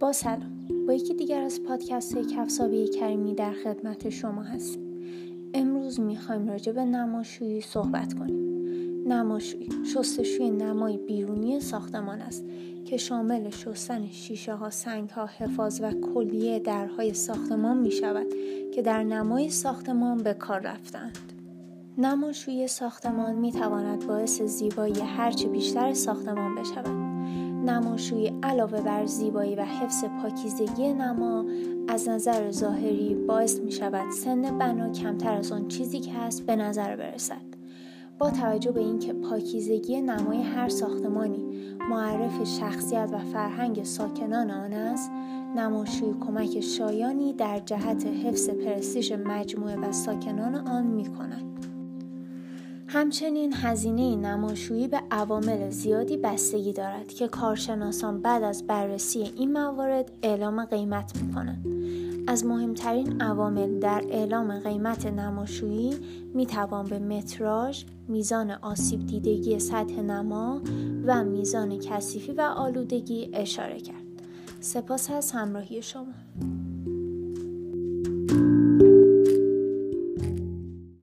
با سلام با یکی دیگر از پادکست کفسابی کریمی در خدمت شما هستیم امروز می‌خوایم راجع به نماشویی صحبت کنیم نماشویی شستشوی نمای بیرونی ساختمان است که شامل شستن شیشه ها، سنگ ها، حفاظ و کلیه درهای ساختمان می شود که در نمای ساختمان به کار رفتند. نماشویی ساختمان می تواند باعث زیبایی هرچه بیشتر ساختمان بشود. نماشویی علاوه بر زیبایی و حفظ پاکیزگی نما از نظر ظاهری باعث می شود سن بنا کمتر از آن چیزی که هست به نظر برسد با توجه به اینکه پاکیزگی نمای هر ساختمانی معرف شخصیت و فرهنگ ساکنان آن است نماشویی کمک شایانی در جهت حفظ پرستیژ مجموعه و ساکنان آن می کند. همچنین هزینه نماشویی به عوامل زیادی بستگی دارد که کارشناسان بعد از بررسی این موارد اعلام قیمت می کنند. از مهمترین عوامل در اعلام قیمت نماشویی می توان به متراژ، میزان آسیب دیدگی سطح نما و میزان کثیفی و آلودگی اشاره کرد. سپاس از همراهی شما.